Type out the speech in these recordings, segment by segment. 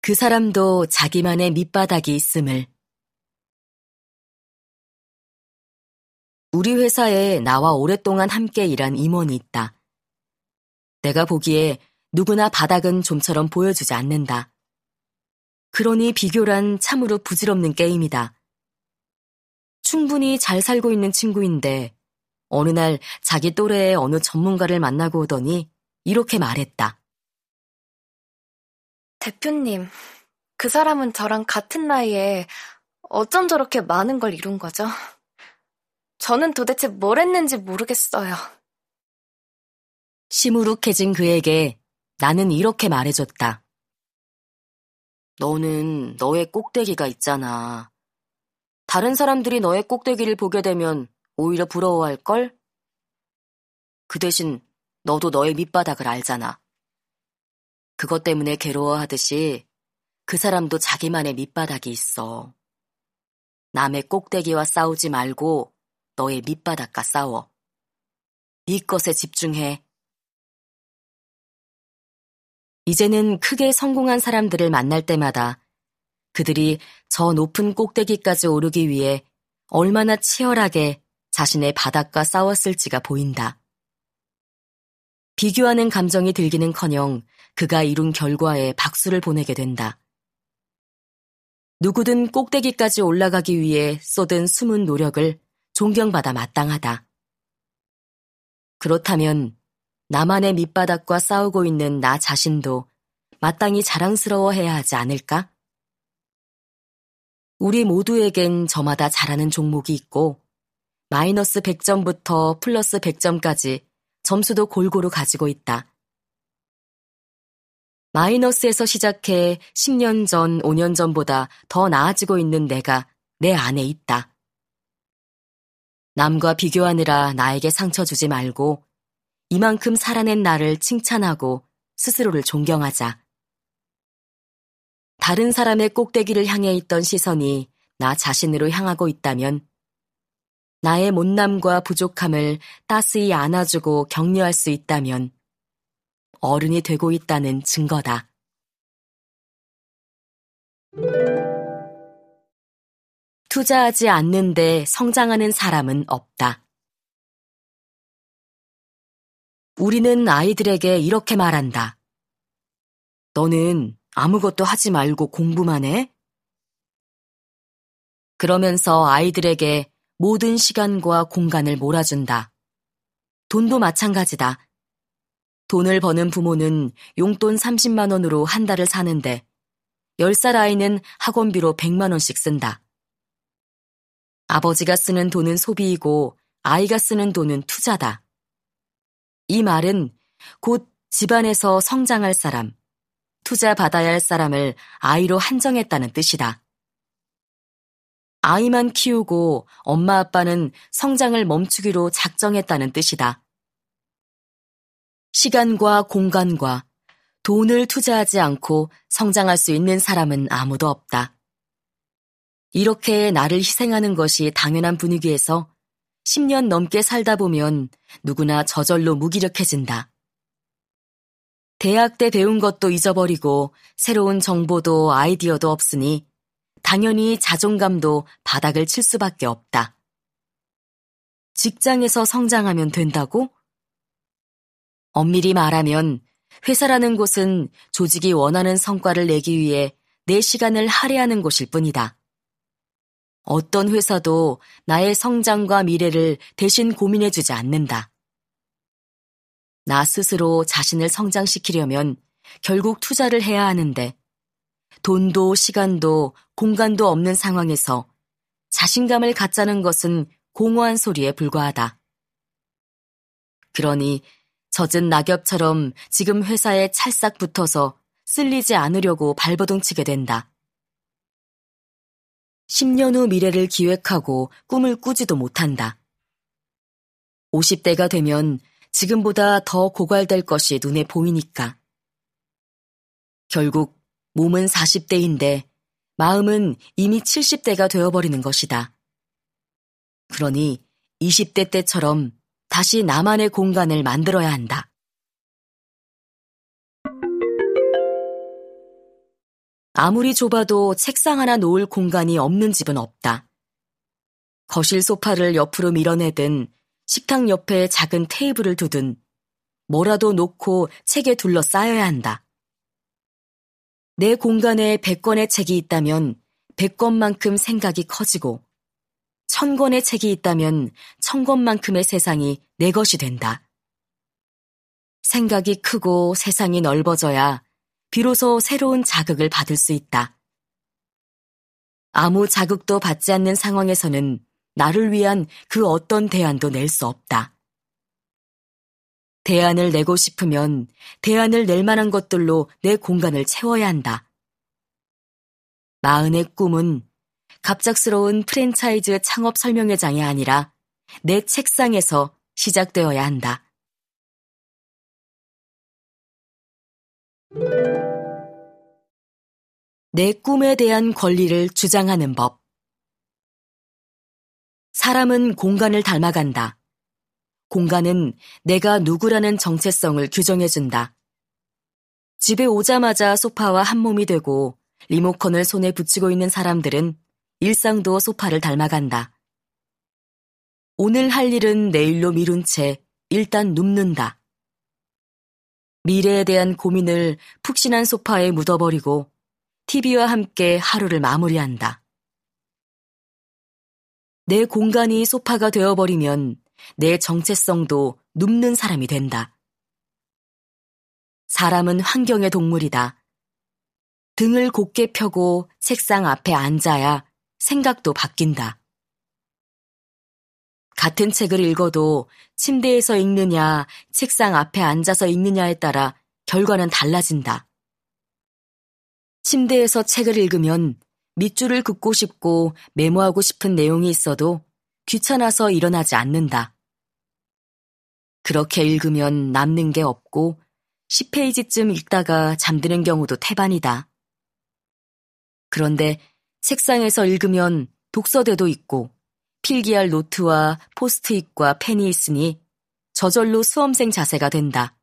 그 사람도 자기만의 밑바닥이 있음을. 우리 회사에 나와 오랫동안 함께 일한 임원이 있다. 내가 보기에 누구나 바닥은 좀처럼 보여주지 않는다. 그러니 비교란 참으로 부질없는 게임이다. 충분히 잘 살고 있는 친구인데 어느 날 자기 또래의 어느 전문가를 만나고 오더니 이렇게 말했다. 대표님, 그 사람은 저랑 같은 나이에 어쩜 저렇게 많은 걸 이룬 거죠? 저는 도대체 뭘 했는지 모르겠어요. 시무룩해진 그에게 나는 이렇게 말해줬다. 너는 너의 꼭대기가 있잖아. 다른 사람들이 너의 꼭대기를 보게 되면 오히려 부러워할걸? 그 대신 너도 너의 밑바닥을 알잖아. 그것 때문에 괴로워하듯이 그 사람도 자기만의 밑바닥이 있어. 남의 꼭대기와 싸우지 말고 너의 밑바닥과 싸워. 네 것에 집중해. 이제는 크게 성공한 사람들을 만날 때마다 그들이 저 높은 꼭대기까지 오르기 위해 얼마나 치열하게 자신의 바닥과 싸웠을지가 보인다. 비교하는 감정이 들기는 커녕 그가 이룬 결과에 박수를 보내게 된다. 누구든 꼭대기까지 올라가기 위해 쏟은 숨은 노력을 존경받아 마땅하다. 그렇다면 나만의 밑바닥과 싸우고 있는 나 자신도 마땅히 자랑스러워해야 하지 않을까? 우리 모두에겐 저마다 잘하는 종목이 있고 마이너스 100점부터 플러스 100점까지 점수도 골고루 가지고 있다. 마이너스에서 시작해 10년 전, 5년 전보다 더 나아지고 있는 내가 내 안에 있다. 남과 비교하느라 나에게 상처 주지 말고 이만큼 살아낸 나를 칭찬하고 스스로를 존경하자. 다른 사람의 꼭대기를 향해 있던 시선이 나 자신으로 향하고 있다면 나의 못남과 부족함을 따스히 안아주고 격려할 수 있다면 어른이 되고 있다는 증거다. 투자하지 않는데 성장하는 사람은 없다. 우리는 아이들에게 이렇게 말한다. 너는 아무것도 하지 말고 공부만 해? 그러면서 아이들에게 모든 시간과 공간을 몰아준다. 돈도 마찬가지다. 돈을 버는 부모는 용돈 30만 원으로 한 달을 사는데 10살 아이는 학원비로 100만 원씩 쓴다. 아버지가 쓰는 돈은 소비이고 아이가 쓰는 돈은 투자다. 이 말은 곧 집안에서 성장할 사람, 투자 받아야 할 사람을 아이로 한정했다는 뜻이다. 아이만 키우고 엄마 아빠는 성장을 멈추기로 작정했다는 뜻이다. 시간과 공간과 돈을 투자하지 않고 성장할 수 있는 사람은 아무도 없다. 이렇게 나를 희생하는 것이 당연한 분위기에서 10년 넘게 살다 보면 누구나 저절로 무기력해진다. 대학 때 배운 것도 잊어버리고 새로운 정보도 아이디어도 없으니 당연히 자존감도 바닥을 칠 수밖에 없다. 직장에서 성장하면 된다고? 엄밀히 말하면 회사라는 곳은 조직이 원하는 성과를 내기 위해 내 시간을 할애하는 곳일 뿐이다. 어떤 회사도 나의 성장과 미래를 대신 고민해주지 않는다. 나 스스로 자신을 성장시키려면 결국 투자를 해야 하는데 돈도 시간도 공간도 없는 상황에서 자신감을 갖자는 것은 공허한 소리에 불과하다. 그러니 젖은 낙엽처럼 지금 회사에 찰싹 붙어서 쓸리지 않으려고 발버둥치게 된다. 10년 후 미래를 기획하고 꿈을 꾸지도 못한다. 50대가 되면 지금보다 더 고갈될 것이 눈에 보이니까. 결국 몸은 40대인데 마음은 이미 70대가 되어버리는 것이다. 그러니 20대 때처럼 다시 나만의 공간을 만들어야 한다. 아무리 좁아도 책상 하나 놓을 공간이 없는 집은 없다. 거실 소파를 옆으로 밀어내든 식탁 옆에 작은 테이블을 두든 뭐라도 놓고 책에 둘러싸여야 한다. 내 공간에 100권의 책이 있다면 100권만큼 생각이 커지고 1000권의 책이 있다면 1000권만큼의 세상이 내 것이 된다. 생각이 크고 세상이 넓어져야 비로소 새로운 자극을 받을 수 있다. 아무 자극도 받지 않는 상황에서는 나를 위한 그 어떤 대안도 낼 수 없다. 대안을 내고 싶으면 대안을 낼 만한 것들로 내 공간을 채워야 한다. 마흔의 꿈은 갑작스러운 프랜차이즈 창업 설명회장이 아니라 내 책상에서 시작되어야 한다. 내 꿈에 대한 권리를 주장하는 법. 사람은 공간을 닮아간다. 공간은 내가 누구라는 정체성을 규정해준다. 집에 오자마자 소파와 한 몸이 되고 리모컨을 손에 붙이고 있는 사람들은 일상도 소파를 닮아간다. 오늘 할 일은 내일로 미룬 채 일단 눕는다. 미래에 대한 고민을 푹신한 소파에 묻어버리고 TV와 함께 하루를 마무리한다. 내 공간이 소파가 되어버리면 내 정체성도 눕는 사람이 된다. 사람은 환경의 동물이다. 등을 곧게 펴고 책상 앞에 앉아야 생각도 바뀐다. 같은 책을 읽어도 침대에서 읽느냐, 책상 앞에 앉아서 읽느냐에 따라 결과는 달라진다. 침대에서 책을 읽으면 밑줄을 긋고 싶고 메모하고 싶은 내용이 있어도 귀찮아서 일어나지 않는다. 그렇게 읽으면 남는 게 없고 10페이지쯤 읽다가 잠드는 경우도 태반이다. 그런데 책상에서 읽으면 독서대도 있고 필기할 노트와 포스트잇과 펜이 있으니 저절로 수험생 자세가 된다.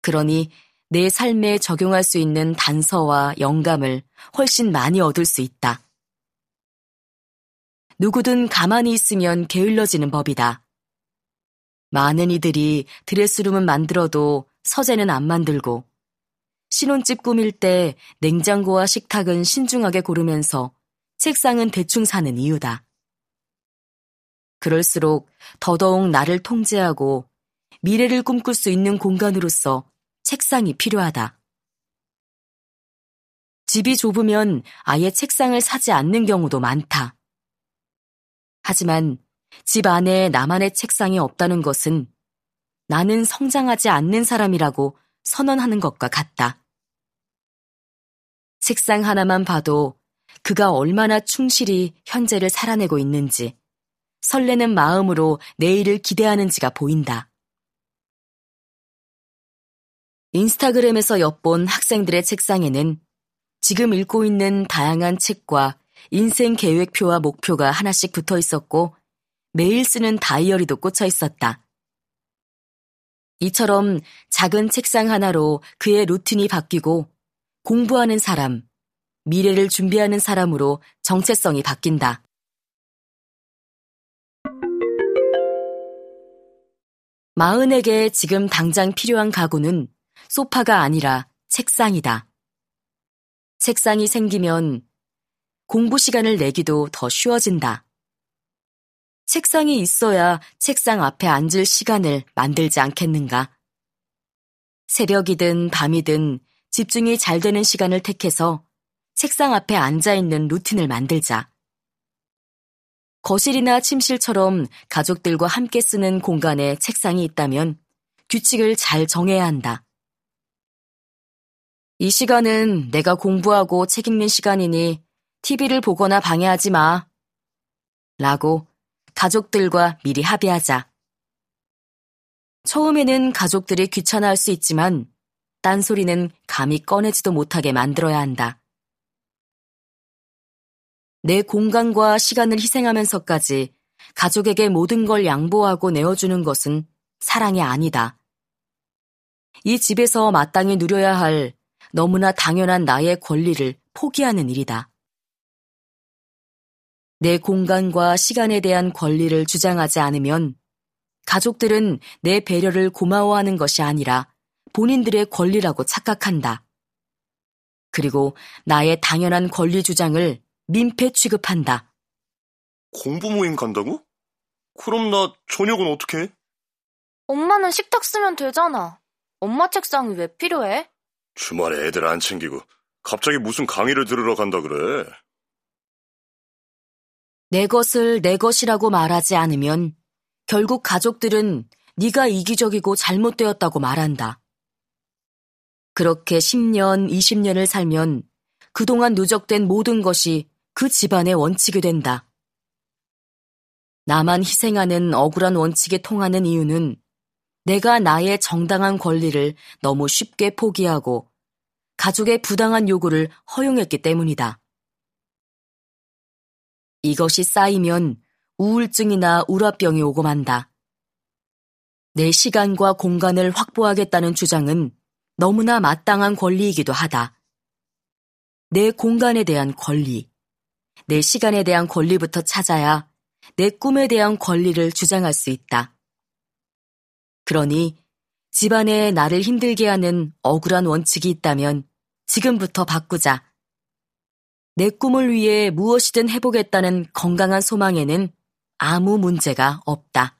그러니 내 삶에 적용할 수 있는 단서와 영감을 훨씬 많이 얻을 수 있다. 누구든 가만히 있으면 게을러지는 법이다. 많은 이들이 드레스룸은 만들어도 서재는 안 만들고 신혼집 꾸밀 때 냉장고와 식탁은 신중하게 고르면서 책상은 대충 사는 이유다. 그럴수록 더더욱 나를 통제하고 미래를 꿈꿀 수 있는 공간으로서 책상이 필요하다. 집이 좁으면 아예 책상을 사지 않는 경우도 많다. 하지만 집 안에 나만의 책상이 없다는 것은 나는 성장하지 않는 사람이라고 선언하는 것과 같다. 책상 하나만 봐도 그가 얼마나 충실히 현재를 살아내고 있는지, 설레는 마음으로 내일을 기대하는지가 보인다. 인스타그램에서 엿본 학생들의 책상에는 지금 읽고 있는 다양한 책과 인생 계획표와 목표가 하나씩 붙어 있었고 매일 쓰는 다이어리도 꽂혀 있었다. 이처럼 작은 책상 하나로 그의 루틴이 바뀌고 공부하는 사람, 미래를 준비하는 사람으로 정체성이 바뀐다. 마흔에게 지금 당장 필요한 가구는 소파가 아니라 책상이다. 책상이 생기면 공부 시간을 내기도 더 쉬워진다. 책상이 있어야 책상 앞에 앉을 시간을 만들지 않겠는가? 새벽이든 밤이든 집중이 잘 되는 시간을 택해서 책상 앞에 앉아 있는 루틴을 만들자. 거실이나 침실처럼 가족들과 함께 쓰는 공간에 책상이 있다면 규칙을 잘 정해야 한다. 이 시간은 내가 공부하고 책 읽는 시간이니 TV를 보거나 방해하지 마. 라고 가족들과 미리 합의하자. 처음에는 가족들이 귀찮아할 수 있지만 딴소리는 감히 꺼내지도 못하게 만들어야 한다. 내 공간과 시간을 희생하면서까지 가족에게 모든 걸 양보하고 내어주는 것은 사랑이 아니다. 이 집에서 마땅히 누려야 할 너무나 당연한 나의 권리를 포기하는 일이다. 내 공간과 시간에 대한 권리를 주장하지 않으면 가족들은 내 배려를 고마워하는 것이 아니라 본인들의 권리라고 착각한다. 그리고 나의 당연한 권리 주장을 민폐 취급한다. 공부 모임 간다고? 그럼 나 저녁은 어떻게 해? 엄마는 식탁 쓰면 되잖아. 엄마 책상이 왜 필요해? 주말에 애들 안 챙기고 갑자기 무슨 강의를 들으러 간다 그래. 내 것을 내 것이라고 말하지 않으면 결국 가족들은 네가 이기적이고 잘못되었다고 말한다. 그렇게 10년, 20년을 살면 그동안 누적된 모든 것이 그 집안의 원칙이 된다. 나만 희생하는 억울한 원칙에 통하는 이유는 내가 나의 정당한 권리를 너무 쉽게 포기하고 가족의 부당한 요구를 허용했기 때문이다. 이것이 쌓이면 우울증이나 우라병이 오고 만다. 내 시간과 공간을 확보하겠다는 주장은 너무나 마땅한 권리이기도 하다. 내 공간에 대한 권리, 내 시간에 대한 권리부터 찾아야 내 꿈에 대한 권리를 주장할 수 있다. 그러니 집안에 나를 힘들게 하는 억울한 원칙이 있다면 지금부터 바꾸자. 내 꿈을 위해 무엇이든 해보겠다는 건강한 소망에는 아무 문제가 없다.